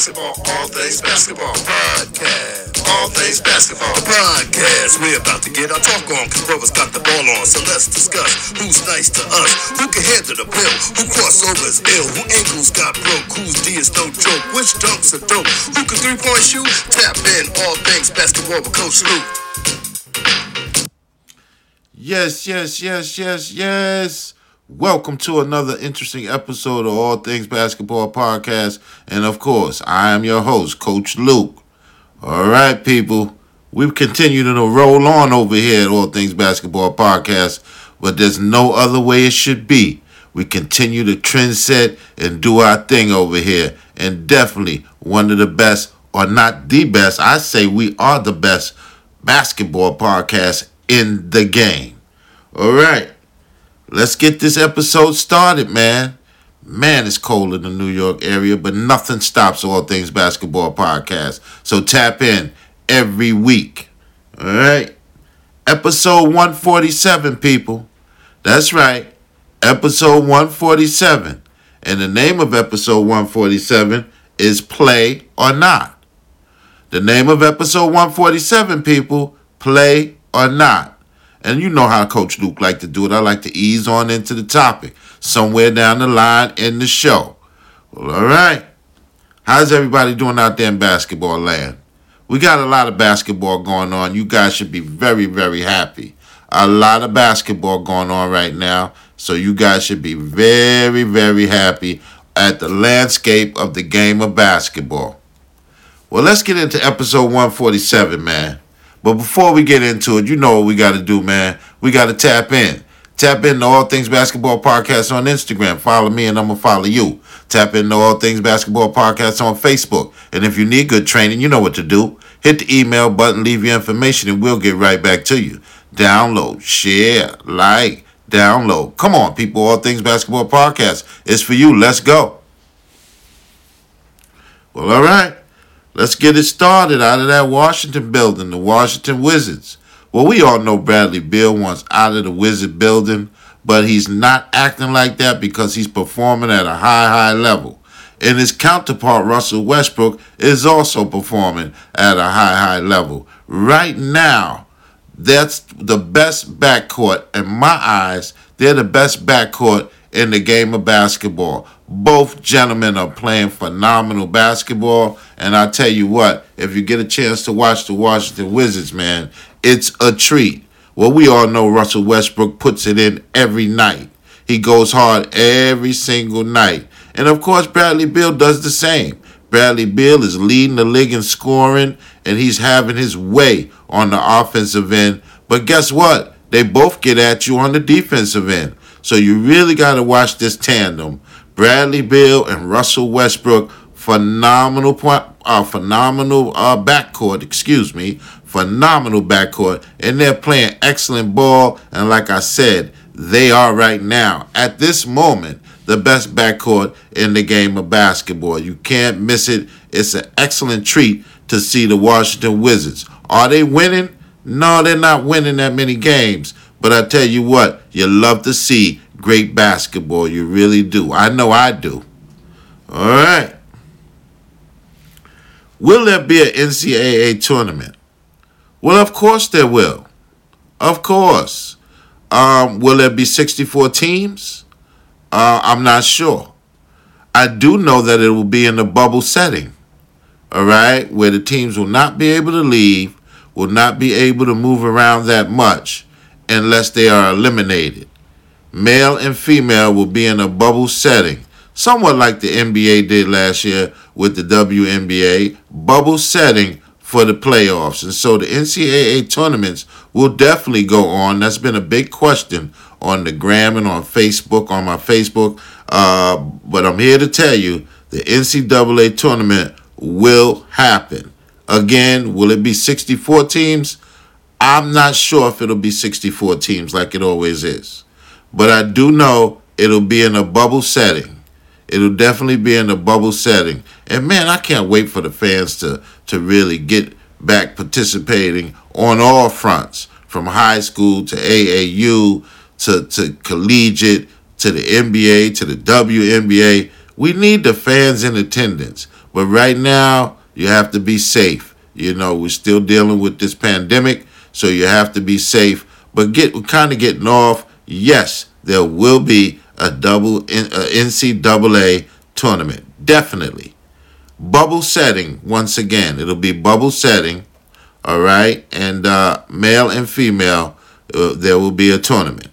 basketball, all things basketball. Podcast, all things basketball. Podcast, we're about to get our talk on, cause brothers got the ball on. So let's discuss who's nice to us, who can handle the bill, who crossover is ill, who ankles got broke, whose D is no joke, which dunks are dope, who can three point shoot. Tap in, all things basketball with Coach Luke. Yes, yes, yes, yes, yes. Welcome to another interesting episode of All Things Basketball Podcast. And of course, I am your host, Coach Luke. All right, people. We've continued to roll on over here at All Things Basketball Podcast, but there's no other way it should be. We continue to trend set and do our thing over here. And definitely one of the best, or not the best, I say we are the best basketball podcast in the game. All right. Let's get this episode started, man. Man, it's cold in the New York area, but nothing stops All Things Basketball Podcast. So tap in every week. All right. Episode 147, people. That's right. Episode 147. And the name of episode 147 is Play or Not. The name of episode 147, people, Play or Not. And you know how Coach Luke like to do it. I like to ease on into the topic somewhere down the line in the show. Well, all right. How's everybody doing out there in basketball land? We got a lot of basketball going on. You guys should be very, very happy. A lot of basketball going on right now. So you guys should be very, very happy at the landscape of the game of basketball. Well, let's get into episode 147, man. But before we get into it, you know what we got to do, man. We got to tap in. Tap into All Things Basketball Podcast on Instagram. Follow me and I'm going to follow you. Tap into All Things Basketball Podcast on Facebook. And if you need good training, you know what to do. Hit the email button, leave your information, and we'll get right back to you. Download, share, like, download. Come on, people. All Things Basketball Podcast. It's for you. Let's go. Well, all right. Let's get it started out of that Washington building, the Washington Wizards. Well, we all know Bradley Beal wants out of the Wizard building, but he's not acting like that because he's performing at a high, high level. And his counterpart, Russell Westbrook, is also performing at a high, high level. Right now, that's the best backcourt in my eyes. They're the best backcourt in the game of basketball. Both gentlemen are playing phenomenal basketball. And I tell you what, if you get a chance to watch the Washington Wizards, man, it's a treat. Well, we all know Russell Westbrook puts it in every night. He goes hard every single night. And of course, Bradley Beal does the same. Bradley Beal is leading the league in scoring, and he's having his way on the offensive end. But guess what? They both get at you on the defensive end. So you really got to watch this tandem. Bradley Beal and Russell Westbrook, phenomenal point, uh, phenomenal uh, backcourt, excuse me, phenomenal backcourt, and they're playing excellent ball. And like I said, they are right now at this moment the best backcourt in the game of basketball. You can't miss it. It's an excellent treat to see the Washington Wizards. Are they winning? No, they're not winning that many games. But I tell you what, you love to see great basketball. You really do. I know I do. All right. Will there be an NCAA tournament? Well, of course there will. Of course. Um, will there be 64 teams? Uh, I'm not sure. I do know that it will be in a bubble setting, all right, where the teams will not be able to leave, will not be able to move around that much unless they are eliminated. Male and female will be in a bubble setting, somewhat like the NBA did last year with the WNBA, bubble setting for the playoffs. And so the NCAA tournaments will definitely go on. That's been a big question on the gram and on Facebook, on my Facebook. Uh, but I'm here to tell you the NCAA tournament will happen. Again, will it be 64 teams? I'm not sure if it'll be 64 teams like it always is. But I do know it'll be in a bubble setting. It'll definitely be in a bubble setting. And man, I can't wait for the fans to, to really get back participating on all fronts from high school to AAU to, to collegiate to the NBA to the WNBA. We need the fans in attendance. But right now, you have to be safe. You know, we're still dealing with this pandemic, so you have to be safe. But get we're kind of getting off. Yes, there will be a double NCAA tournament. Definitely. Bubble setting once again. It'll be bubble setting. All right, and uh, male and female, uh, there will be a tournament.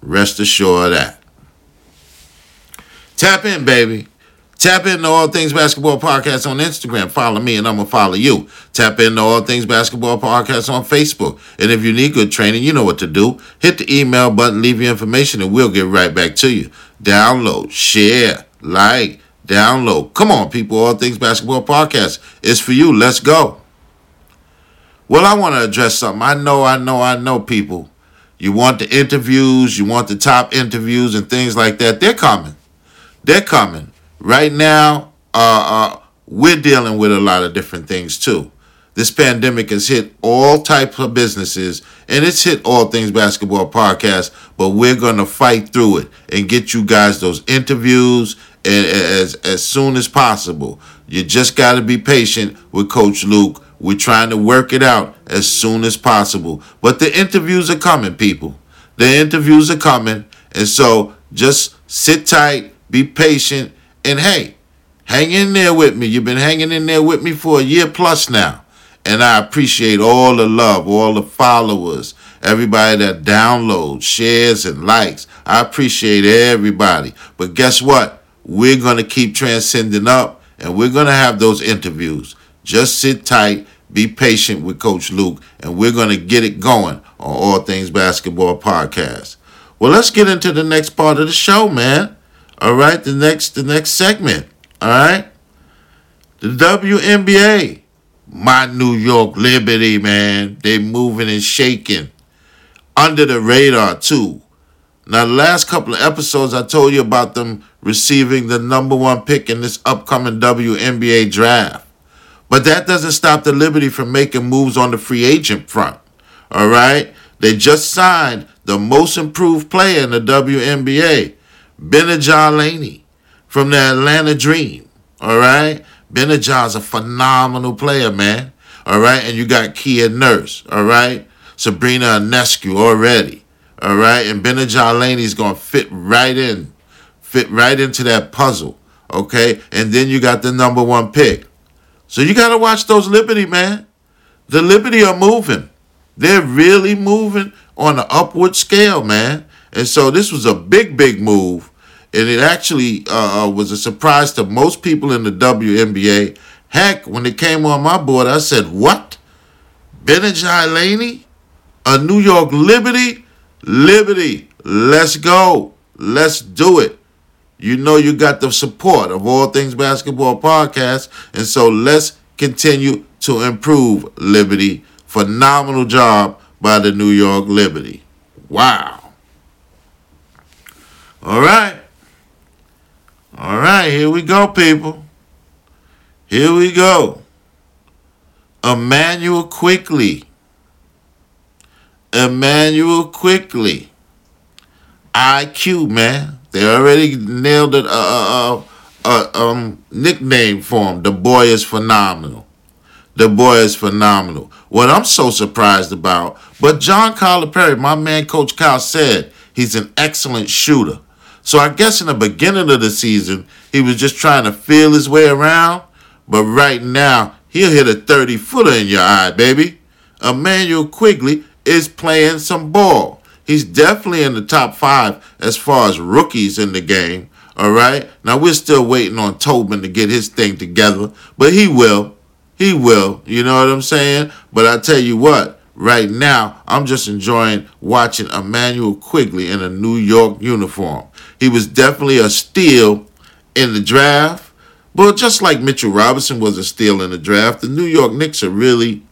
Rest assured of that. Tap in, baby. Tap into All Things Basketball Podcast on Instagram. Follow me and I'm going to follow you. Tap into All Things Basketball Podcast on Facebook. And if you need good training, you know what to do. Hit the email button, leave your information, and we'll get right back to you. Download, share, like, download. Come on, people. All Things Basketball Podcast is for you. Let's go. Well, I want to address something. I know, I know, I know, people. You want the interviews, you want the top interviews and things like that. They're coming. They're coming right now, uh, uh, we're dealing with a lot of different things too. This pandemic has hit all types of businesses and it's hit all things basketball podcast, but we're going to fight through it and get you guys those interviews as, as soon as possible. You just got to be patient with Coach Luke. We're trying to work it out as soon as possible. But the interviews are coming, people. The interviews are coming. And so just sit tight, be patient, and hey, hang in there with me. You've been hanging in there with me for a year plus now. And I appreciate all the love, all the followers, everybody that downloads, shares, and likes. I appreciate everybody. But guess what? We're going to keep transcending up and we're going to have those interviews. Just sit tight, be patient with Coach Luke, and we're going to get it going on All Things Basketball Podcast. Well, let's get into the next part of the show, man. All right, the next the next segment. All right, the WNBA, my New York Liberty, man. They moving and shaking under the radar too. Now, the last couple of episodes, I told you about them receiving the number one pick in this upcoming WNBA draft. But that doesn't stop the Liberty from making moves on the free agent front. All right? They just signed the most improved player in the WNBA, Betnijah Laney from the Atlanta Dream. All right. Betnijah's a phenomenal player, man. All right. And you got Kia Nurse. All right. Sabrina Ionescu already. All right. And Betnijah Laney's going to fit right in, fit right into that puzzle. Okay. And then you got the number one pick. So you got to watch those Liberty, man. The Liberty are moving. They're really moving on an upward scale, man. And so this was a big, big move. And it actually uh, uh was a surprise to most people in the WNBA. Heck, when it came on my board, I said, What? Betnijah Laney? A New York Liberty? Liberty, let's go. Let's do it. You know you got the support of All Things Basketball Podcast. And so let's continue to improve Liberty. Phenomenal job by the New York Liberty. Wow. All right. All right, here we go, people. Here we go. Immanuel Quickley. Immanuel Quickley. IQ, man. They already nailed it. Uh, uh, uh, uh, um, nickname for him. The boy is phenomenal. The boy is phenomenal. What I'm so surprised about, but John Calipari, my man, Coach Cal, said he's an excellent shooter. So I guess in the beginning of the season, he was just trying to feel his way around. But right now, he'll hit a 30 footer in your eye, baby. Immanuel Quickley is playing some ball. He's definitely in the top five as far as rookies in the game. All right. Now we're still waiting on Toppin to get his thing together, but he will. He will. You know what I'm saying? But I tell you what, right now, I'm just enjoying watching Immanuel Quickley in a New York uniform. He was definitely a steal in the draft. But just like Mitchell Robinson was a steal in the draft, the New York Knicks are really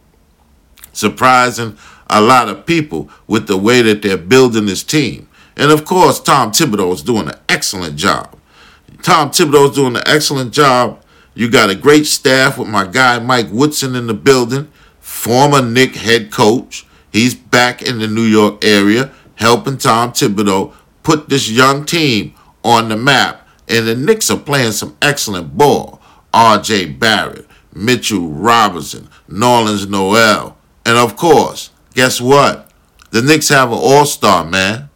surprising a lot of people with the way that they're building this team. And of course, Tom Thibodeau is doing an excellent job. Tom Thibodeau is doing an excellent job. You got a great staff with my guy Mike Woodson in the building, former Knick head coach. He's back in the New York area helping Tom Thibodeau put this young team on the map And the Knicks are playing some excellent ball. R.J. Barrett, Mitchell Robinson, Nerlens Noel. And of course, guess what? The Knicks have an all star, man.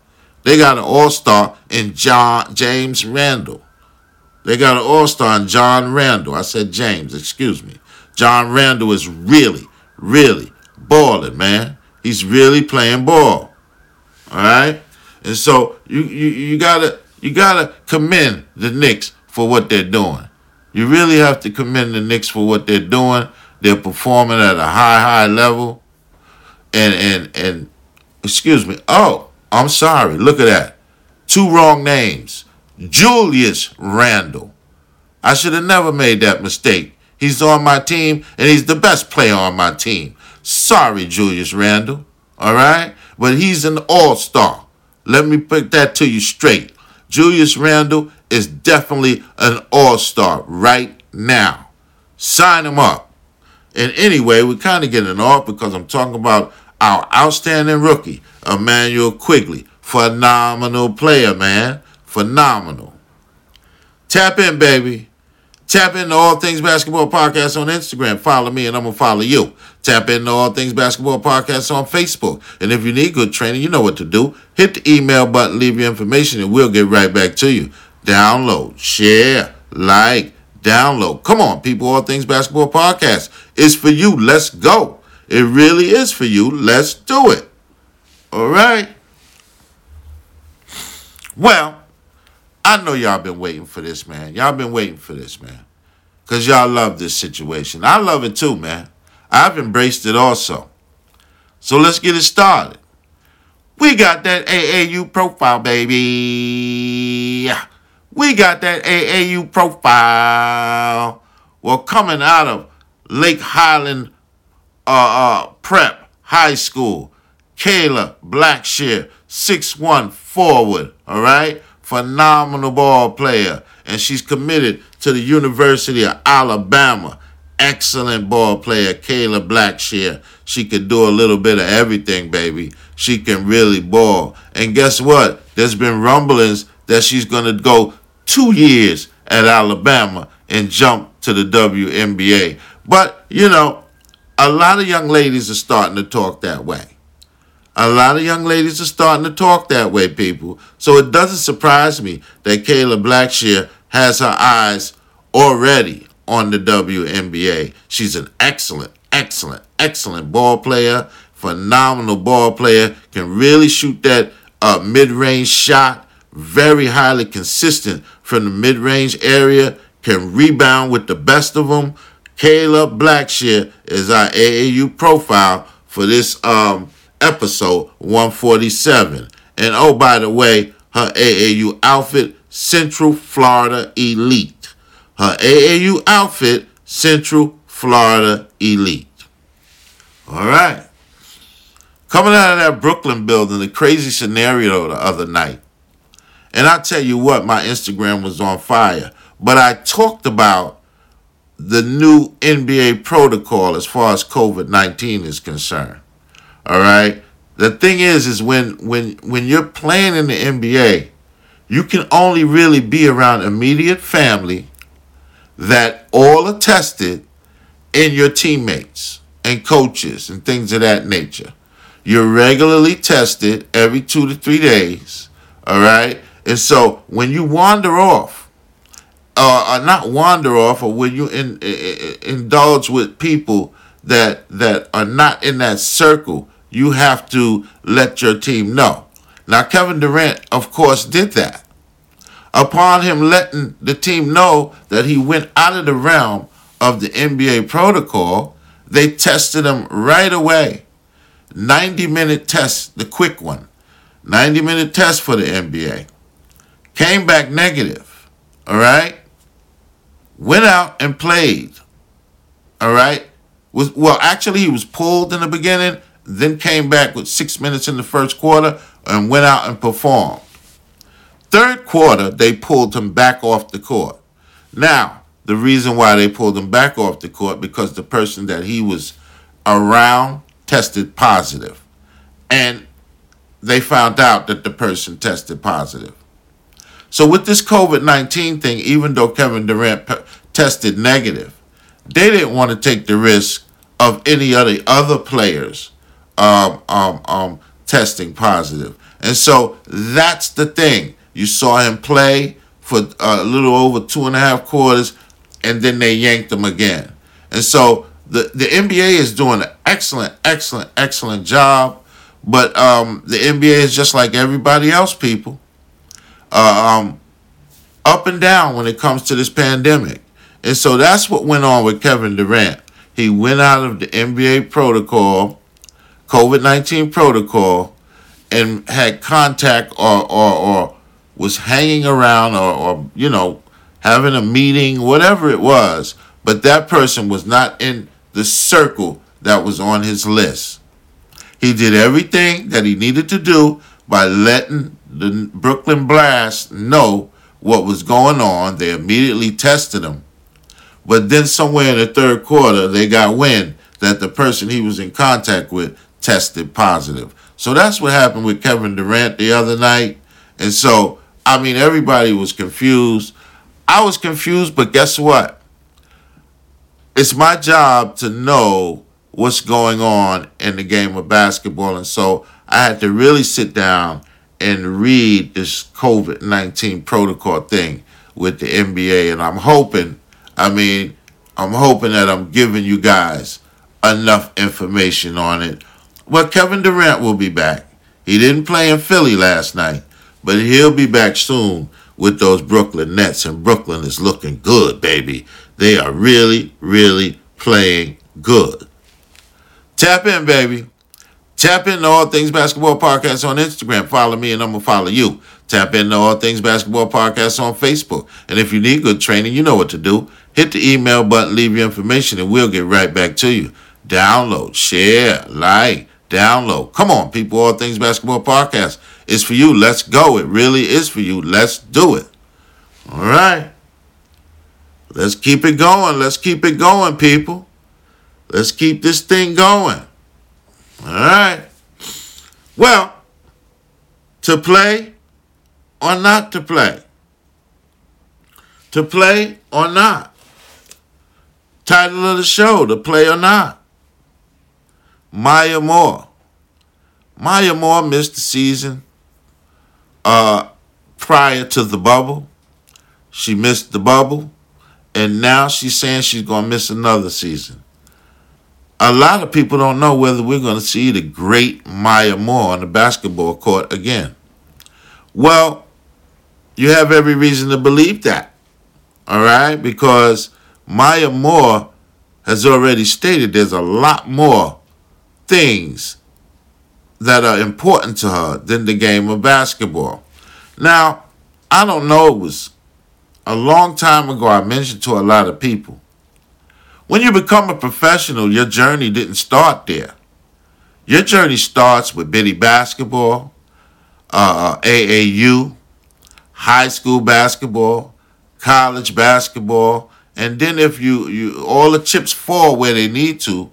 They got an all star in John James Randle. They got an all star in John Randle. I said James, excuse me. John Randle is really, really balling, man. He's really playing ball. All right? And so you, you, you gotta you gotta commend the Knicks for what they're doing. You really have to commend the Knicks for what they're doing. They're performing at a high, high level. And and and excuse me. Oh, I'm sorry. Look at that. Two wrong names. Julius Randle. I should have never made that mistake. He's on my team and he's the best player on my team. Sorry, Julius Randle. All right? But he's an all star. Let me put that to you straight. Julius Randle is definitely an all star right now. Sign him up. And anyway, we're kind of getting off because I'm talking about our outstanding rookie, Immanuel Quickley. Phenomenal player, man. Phenomenal. Tap in, baby. Tap into All Things Basketball Podcast on Instagram. Follow me and I'm going to follow you. Tap into All Things Basketball Podcast on Facebook. And if you need good training, you know what to do. Hit the email button, leave your information, and we'll get right back to you. Download, share, like, download. Come on, people. All Things Basketball Podcast is for you. Let's go. It really is for you. Let's do it. All right. Well, I know y'all been waiting for this, man. Y'all been waiting for this, man. Because y'all love this situation. I love it too, man. I've embraced it also. So let's get it started. We got that AAU profile, baby. We got that AAU profile. Well, coming out of Lake Highland uh, uh, Prep High School, Kayla Blackshear, six one forward, all right? Phenomenal ball player, and she's committed to the University of Alabama. Excellent ball player, Kayla Blackshear. She can do a little bit of everything, baby. She can really ball. And guess what? There's been rumblings that she's going to go two years at Alabama and jump to the WNBA. But, you know, a lot of young ladies are starting to talk that way. A lot of young ladies are starting to talk that way, people. So it doesn't surprise me that Kayla Blackshear has her eyes already on the WNBA. She's an excellent, excellent, excellent ball player, phenomenal ball player, can really shoot that uh, mid range shot, very highly consistent from the mid range area, can rebound with the best of them. Kayla Blackshear is our AAU profile for this um, episode 147. And oh, by the way, her AAU outfit, Central Florida Elite. Her AAU outfit, Central Florida Elite. All right. Coming out of that Brooklyn building, the crazy scenario the other night. And I tell you what, my Instagram was on fire. But I talked about the new NBA protocol as far as COVID 19 is concerned. All right. The thing is, is when when when you're playing in the NBA, you can only really be around immediate family that all are tested and your teammates and coaches and things of that nature. You're regularly tested every two to three days. All right. And so when you wander off, uh, or not wander off, or when you in, in, indulge with people that that are not in that circle, you have to let your team know. Now, Kevin Durant, of course, did that. Upon him letting the team know that he went out of the realm of the NBA protocol, they tested him right away. 90 minute test, the quick one. 90 minute test for the NBA. Came back negative. All right? Went out and played. All right? Was well, actually he was pulled in the beginning then came back with six minutes in the first quarter and went out and performed. Third quarter, they pulled him back off the court. Now, the reason why they pulled him back off the court because the person that he was around tested positive. And they found out that the person tested positive. So with this COVID 19 thing, even though Kevin Durant tested negative, they didn't want to take the risk of any of the other players um, um, um, testing positive. And so that's the thing. You saw him play for a little over two and a half quarters, and then they yanked him again. And so the, the NBA is doing an excellent, excellent, excellent job. But um, the NBA is just like everybody else, people. Uh, um, up and down when it comes to this pandemic. And so that's what went on with Kevin Durant. He went out of the NBA protocol, COVID 19 protocol, and had contact or, or, or was hanging around or, or, you know, having a meeting, whatever it was. But that person was not in the circle that was on his list. He did everything that he needed to do by letting the Brooklyn Blast know what was going on. They immediately tested him. But then somewhere in the third quarter, they got wind that the person he was in contact with tested positive. So that's what happened with Kevin Durant the other night. And so, I mean, everybody was confused. I was confused, but guess what? It's my job to know what's going on in the game of basketball. And so I had to really sit down and read this COVID 19 protocol thing with the NBA. And I'm hoping, I mean, I'm hoping that I'm giving you guys enough information on it. Well, Kevin Durant will be back. He didn't play in Philly last night, but he'll be back soon with those Brooklyn Nets. And Brooklyn is looking good, baby. They are really, really playing good. Tap in, baby. Tap into All Things Basketball Podcast on Instagram. Follow me and I'm going to follow you. Tap into All Things Basketball Podcast on Facebook. And if you need good training, you know what to do. Hit the email button, leave your information, and we'll get right back to you. Download, share, like, download. Come on, people. All Things Basketball Podcast is for you. Let's go. It really is for you. Let's do it. All right. Let's keep it going. Let's keep it going, people. Let's keep this thing going. All right. Well, to play or not to play? To play or not? Title of the show, to play or not? Maya Moore. Maya Moore missed the season uh, prior to the bubble. She missed the bubble, and now she's saying she's going to miss another season a lot of people don't know whether we're going to see the great Maya Moore on the basketball court again. Well, you have every reason to believe that. All right? Because Maya Moore has already stated there's a lot more things that are important to her than the game of basketball. Now, I don't know, it was a long time ago I mentioned to a lot of people when you become a professional, your journey didn't start there. Your journey starts with bitty basketball, uh, AAU, high school basketball, college basketball, and then if you, you all the chips fall where they need to,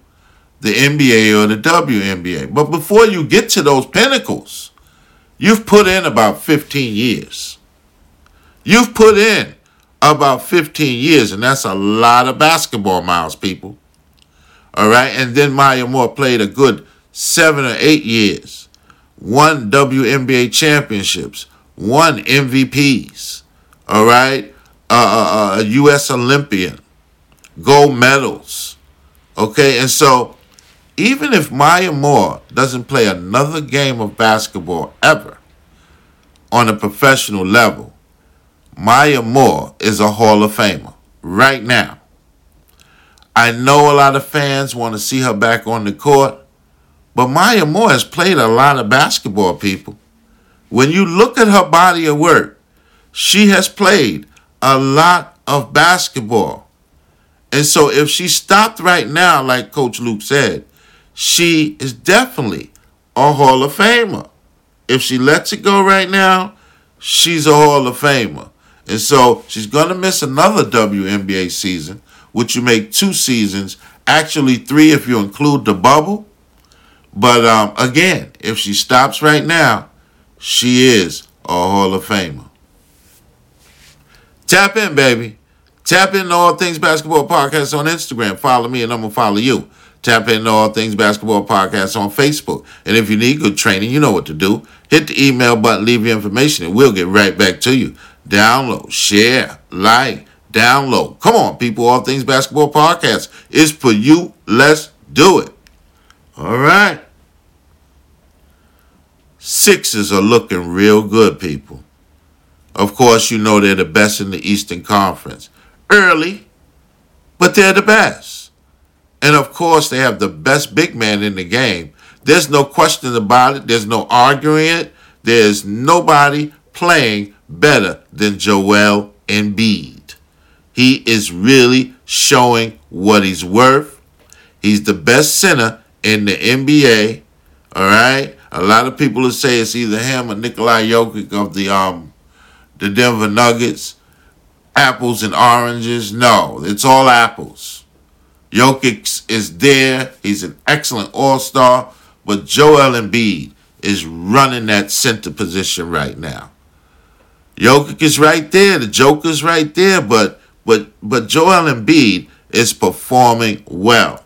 the NBA or the WNBA. But before you get to those pinnacles, you've put in about 15 years. You've put in about 15 years, and that's a lot of basketball miles, people. All right, and then Maya Moore played a good seven or eight years, won WNBA championships, won MVPs. All right, uh, uh, a U.S. Olympian, gold medals. Okay, and so even if Maya Moore doesn't play another game of basketball ever on a professional level, Maya Moore is a Hall of Famer right now. I know a lot of fans want to see her back on the court, but Maya Moore has played a lot of basketball, people. When you look at her body of work, she has played a lot of basketball. And so if she stopped right now, like Coach Luke said, she is definitely a Hall of Famer. If she lets it go right now, she's a Hall of Famer. And so she's going to miss another WNBA season, which you make two seasons, actually three if you include the bubble. But um, again, if she stops right now, she is a Hall of Famer. Tap in, baby. Tap in All Things Basketball Podcast on Instagram. Follow me and I'm going to follow you. Tap in All Things Basketball Podcast on Facebook. And if you need good training, you know what to do. Hit the email button, leave your information, and we'll get right back to you. Download, share, like, download. Come on, people. All Things Basketball Podcast is for you. Let's do it. All right. Sixers are looking real good, people. Of course, you know they're the best in the Eastern Conference. Early, but they're the best. And of course, they have the best big man in the game. There's no question about it. There's no arguing it. There's nobody playing better than Joel Embiid. He is really showing what he's worth. He's the best center in the NBA. All right. A lot of people will say it's either him or Nikolai Jokic of the um the Denver Nuggets. Apples and oranges. No, it's all apples. Jokic is there. He's an excellent all-star, but Joel Embiid is running that center position right now. Jokic is right there. The Joker's right there, but but but Joel Embiid is performing well.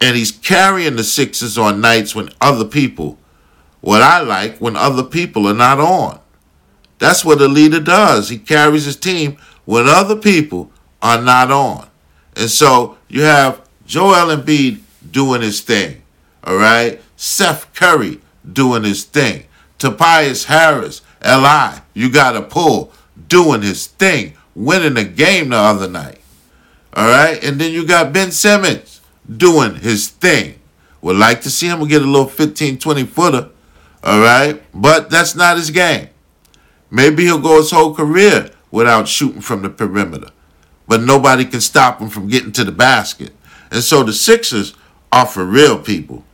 And he's carrying the Sixers on nights when other people, what I like, when other people are not on. That's what a leader does. He carries his team when other people are not on. And so you have Joel Embiid doing his thing. All right. Seth Curry doing his thing. Tobias Harris, LI, you got a pull, doing his thing, winning the game the other night. All right. And then you got Ben Simmons doing his thing. Would like to see him get a little 15, 20 footer. All right. But that's not his game. Maybe he'll go his whole career without shooting from the perimeter. But nobody can stop him from getting to the basket. And so the Sixers are for real people.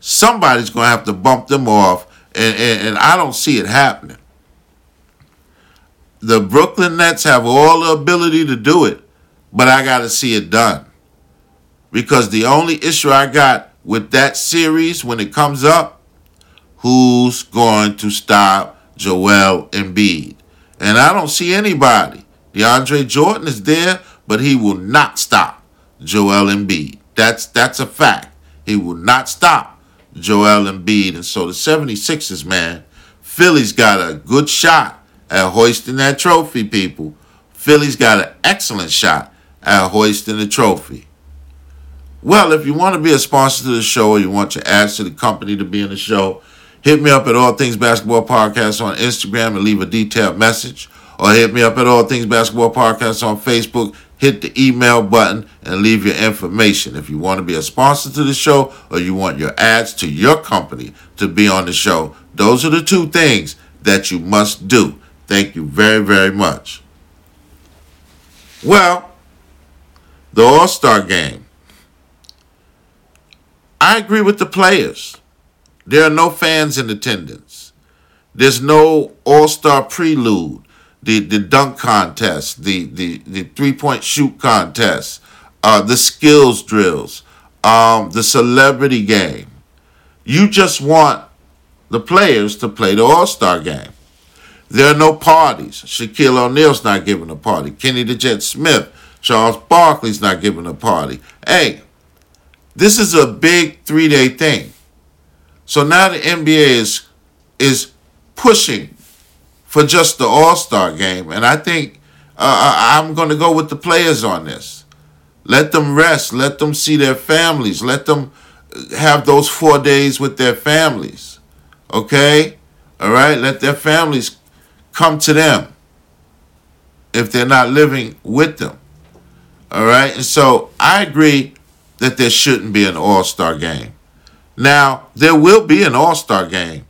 Somebody's going to have to bump them off, and, and, and I don't see it happening. The Brooklyn Nets have all the ability to do it, but I got to see it done. Because the only issue I got with that series when it comes up, who's going to stop Joel Embiid. And I don't see anybody. DeAndre Jordan is there, but he will not stop Joel Embiid. That's that's a fact. He will not stop Joel Embiid. And so the 76ers, man, Philly's got a good shot at hoisting that trophy, people. Philly's got an excellent shot at hoisting the trophy. Well, if you want to be a sponsor to the show or you want your ads to the company to be in the show, Hit me up at All Things Basketball Podcast on Instagram and leave a detailed message. Or hit me up at All Things Basketball Podcast on Facebook. Hit the email button and leave your information. If you want to be a sponsor to the show or you want your ads to your company to be on the show, those are the two things that you must do. Thank you very, very much. Well, the All Star game. I agree with the players. There are no fans in attendance. There's no All Star prelude, the, the dunk contest, the, the, the three point shoot contest, uh, the skills drills, um, the celebrity game. You just want the players to play the All Star game. There are no parties. Shaquille O'Neal's not giving a party. Kenny the Jet Smith, Charles Barkley's not giving a party. Hey, this is a big three day thing. So now the NBA is is pushing for just the All Star game, and I think uh, I'm going to go with the players on this. Let them rest. Let them see their families. Let them have those four days with their families. Okay, all right. Let their families come to them if they're not living with them. All right, and so I agree that there shouldn't be an All Star game. Now, there will be an All Star game,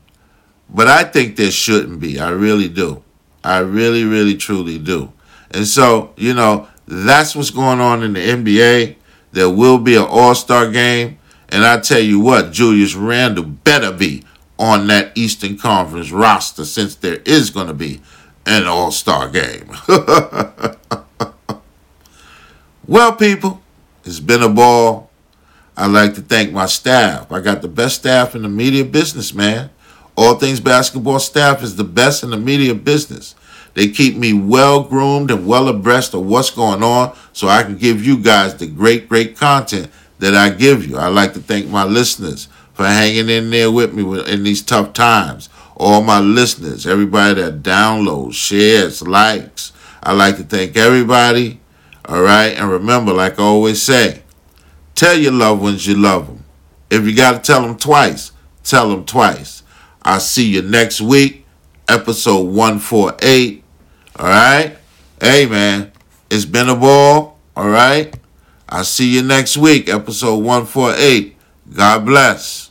but I think there shouldn't be. I really do. I really, really, truly do. And so, you know, that's what's going on in the NBA. There will be an All Star game. And I tell you what, Julius Randle better be on that Eastern Conference roster since there is going to be an All Star game. well, people, it's been a ball. I'd like to thank my staff. I got the best staff in the media business, man. All Things Basketball staff is the best in the media business. They keep me well groomed and well abreast of what's going on so I can give you guys the great, great content that I give you. I'd like to thank my listeners for hanging in there with me in these tough times. All my listeners, everybody that downloads, shares, likes. I'd like to thank everybody. All right. And remember, like I always say, tell your loved ones you love them. If you got to tell them twice, tell them twice. I'll see you next week, episode 148. All right. Hey, man, it's been a ball. All right. I'll see you next week, episode 148. God bless.